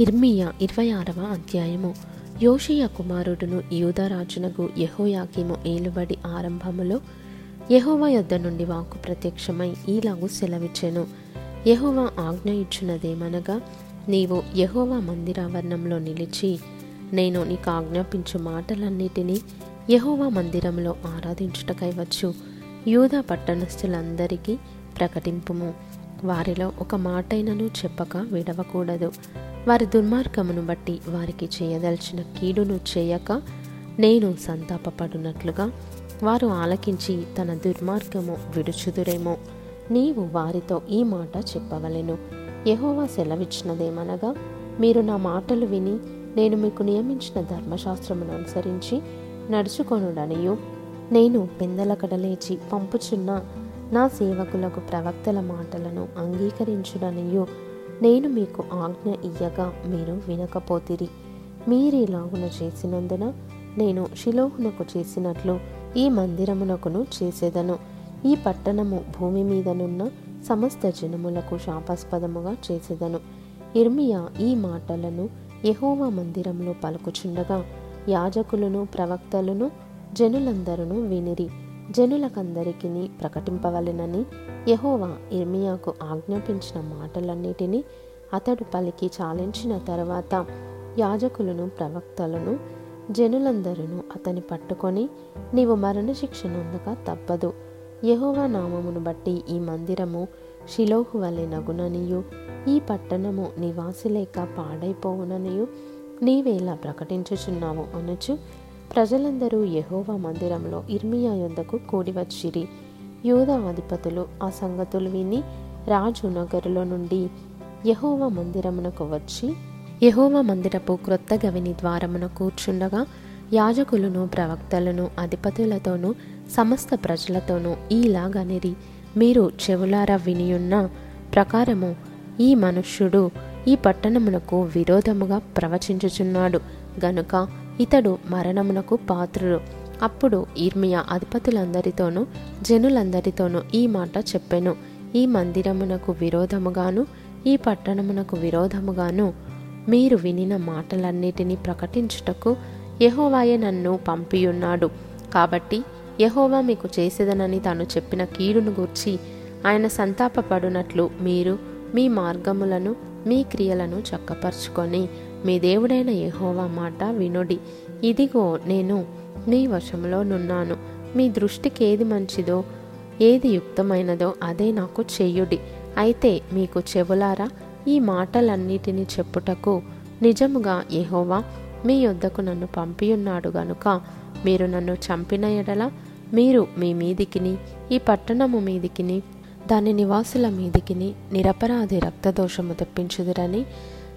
ఇర్మియా ఇరవై ఆరవ అధ్యాయము. యోషియ కుమారుడును యూదరాజునకు యహోయాకిము ఏలుబడి ఆరంభములో యహోవా యొద్ద నుండి వాకు ప్రత్యక్షమై ఈలాగు సెలవిచ్చెను. యహోవా ఆజ్ఞ ఇచ్చినదేమనగా నీవు యహోవా మందిరావరణంలో నిలిచి నేను నీకు ఆజ్ఞాపించు మాటలన్నిటినీ యహోవా మందిరంలో ఆరాధించుటకై వచ్చు. యూదా పట్టణస్థులందరికీ ప్రకటింపుము. వారిలో ఒక మాటైనను చెప్పక విడవకూడదు. వారి దుర్మార్గమును బట్టి వారికి చేయదలిచిన కీడును చేయక నేను సంతాపపడునట్లుగా వారు ఆలకించి తన దుర్మార్గము విడుచుదురేమో. నీవు వారితో ఈ మాట చెప్పవలెను. యహోవా సెలవిచ్చినదేమనగా మీరు నా మాటలు విని నేను మీకు నియమించిన ధర్మశాస్త్రమును అనుసరించి నడుచుకొనుడనియు. నేను పెందలకడ లేచి పంపుచున్న నా సేవకులకు ప్రవక్తల మాటలను అంగీకరించుడనియు. నేను మీకు ఆజ్ఞ ఇయ్యగా మీరు వినకపోతిరి. మీరిలాగున చేసినందున నేను శిలోహునకు చేసినట్లు ఈ మందిరమునకును చేసేదను. ఈ పట్టణము భూమి మీదనున్న సమస్త జనములకు శాపాస్పదముగా చేసేదను. ఇర్మియా ఈ మాటలను యహోవా మందిరంలో పలుకుచుండగా యాజకులను ప్రవక్తలను జనులందరూ వినిరి. జనులకందరికీ ప్రకటింపవలెనని యహోవా ఇర్మియాకు ఆజ్ఞాపించిన మాటలన్నిటినీ అతడు పలికి చాలించిన తర్వాత యాజకులను ప్రవక్తలను జనులందరూ అతని పట్టుకొని నీవు మరణశిక్ష నొందక తప్పదు. యహోవా నామమును బట్టి ఈ మందిరము షిలోహు వలె నగుననియు ఈ పట్టణము నివాసి లేక పాడైపోవుననియు నీవేలా ప్రకటించుచున్నావు అనుచు ప్రజలందరూ యహోవా మందిరంలో ఇర్మియా యొద్దకు కూడివచ్చిరి. యూదా అధిపతులు ఆ సంగతులు విని రాజు నగరులో నుండి యహోవా మందిరమునకు వచ్చి యహోవా మందిరపు క్రొత్త గవిని ద్వారమున కూర్చుండగా యాజకులను ప్రవక్తలను అధిపతులతోనూ సమస్త ప్రజలతోనూ ఈలాగనిరి మీరు చెవులారా వినియున్న ప్రకారము ఈ మనుష్యుడు ఈ పట్టణమునకు విరోధముగా ప్రవచించుచున్నాడు. గనుక ఇతడు మరణమునకు పాత్రుడు. అప్పుడు ఇర్మియా అధిపతులందరితోనూ జనులందరితోనూ ఈ మాట చెప్పెను. ఈ మందిరమునకు విరోధముగాను ఈ పట్టణమునకు విరోధముగాను మీరు వినిన మాటలన్నిటినీ ప్రకటించుటకు యహోవాయే నన్ను పంపియున్నాడు. కాబట్టి యహోవా మీకు చేసేదనని తాను చెప్పిన కీడును గూర్చి ఆయన సంతాపపడునట్లు మీరు మీ మార్గములను మీ క్రియలను చక్కపరుచుకొని మీ దేవుడైన యహోవా మాట వినుడి. ఇదిగో నేను మీ వశంలో నున్నాను. మీ దృష్టికి ఏది మంచిదో ఏది యుక్తమైనదో అదే నాకు చెయ్యుడి అయితే మీకు చెవులారా ఈ మాటలన్నిటినీ చెప్పుటకు నిజముగా యహోవా మీ యొద్దకు నన్ను పంపియున్నాడు గనుక మీరు నన్ను చంపిన ఎడల మీరు మీ మీదికిని ఈ పట్టణము మీదికిని దాని నివాసుల మీదికిని నిరపరాధి రక్తదోషము తెప్పించుదురని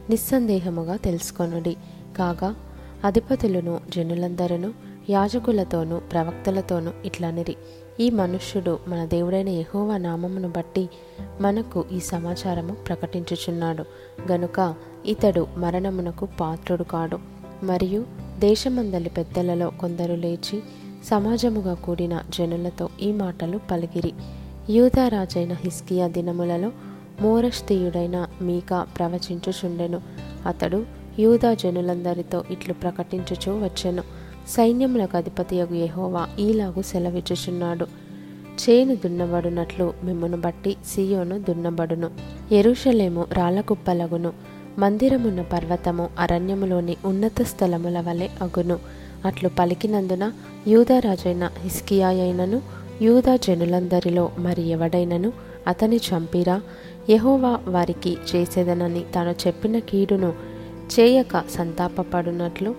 నిస్సందేహముగా తెలుసుకొనుడి. కాగా అధిపతులను జనులందరూ యాజకులతోనూ ప్రవక్తలతోనూ ఇట్లనిరి. ఈ మనుష్యుడు మన దేవుడైన యెహోవా నామమును బట్టి మనకు ఈ సమాచారము ప్రకటించుచున్నాడు. గనుక ఇతడు మరణమునకు పాత్రుడు కాడు. మరియు దేశమందలి పెద్దలలో కొందరు లేచి సమాజముగా కూడిన జనులతో ఈ మాటలు పలిగిరి యూదారాజైన హిస్కియా దినములలో మోరష్తీయుడైన మీకా ప్రవచించుచుండెను. అతడు యూదా జనులందరితో ఇట్లు ప్రకటించుచూ వచ్చెను. సైన్యములకు అధిపతియగు యహోవా ఈలాగు సెలవిచ్చుచున్నాడు. చేను దున్నబడునట్లు మిమ్మును బట్టి సియోను దున్నబడును. ఎరుషలేము రాళ్ళకుప్పలగును మందిరమున్న పర్వతము అరణ్యములోని ఉన్నత స్థలముల వలె అగును. అట్లు పలికినందున యూదారాజైన హిస్కియాయైనను యూదా జనులందరిలో మరి ఎవడైనను అతని చంపిరా? యహోవా వారికి చేసేదనని తాను చెప్పిన కీడును చేయక సంతాపపడునట్లు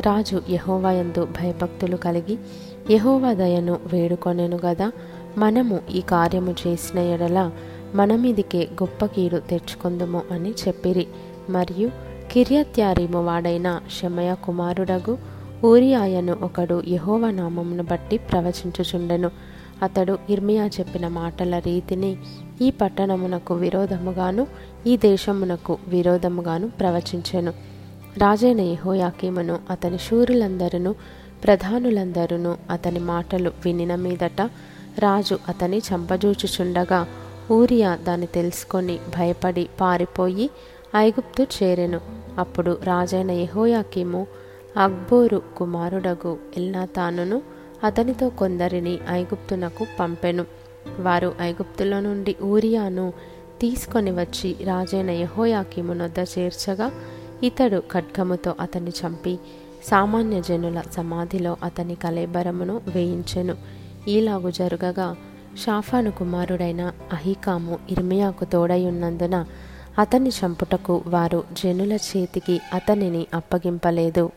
రాజు యహోవాయందు భయభక్తులు కలిగి యహోవా దయను వేడుకొనెను గదా. మనము ఈ కార్యము చేసిన ఎడల మన మీదికే గొప్ప కీడు తెచ్చుకుందుము అని చెప్పిరి. మరియు కిర్యత్యారీము వాడైన శమయ కుమారుడగు ఊరియాయను ఒకడు యహోవా నామమును బట్టి ప్రవచించుచుండెను. అతడు ఇర్మియా చెప్పిన మాటల రీతిని ఈ పట్టణమునకు విరోధముగాను ఈ దేశమునకు విరోధముగాను ప్రవచించెను. రాజైన యహోయాకీమును అతని శూరులందరూ ప్రధానులందరూ అతని మాటలు వినిన మీదట రాజు అతని చంపజూచుచుండగా ఊరియా దాన్ని తెలుసుకొని భయపడి పారిపోయి ఐగుప్తు చేరెను. అప్పుడు రాజైన యహోయాకీము అక్బోరు కుమారుడగు ఎల్నాతానును అతనితో కొందరిని ఐగుప్తునకు పంపెను. వారు ఐగుప్తులో నుండి ఊరియాను తీసుకొని వచ్చి రాజైన యెహోయాకీము నొద్ద చేర్చగా ఇతడు ఖడ్గముతో అతన్ని చంపి సామాన్య జనుల సమాధిలో అతని కలేబరమును వేయించెను. ఈలాగు జరుగగా షాఫాను కుమారుడైన అహికాము ఇర్మియాకు తోడయున్నందున అతన్ని చంపుటకు వారు జనుల చేతికి అతనిని అప్పగింపలేదు.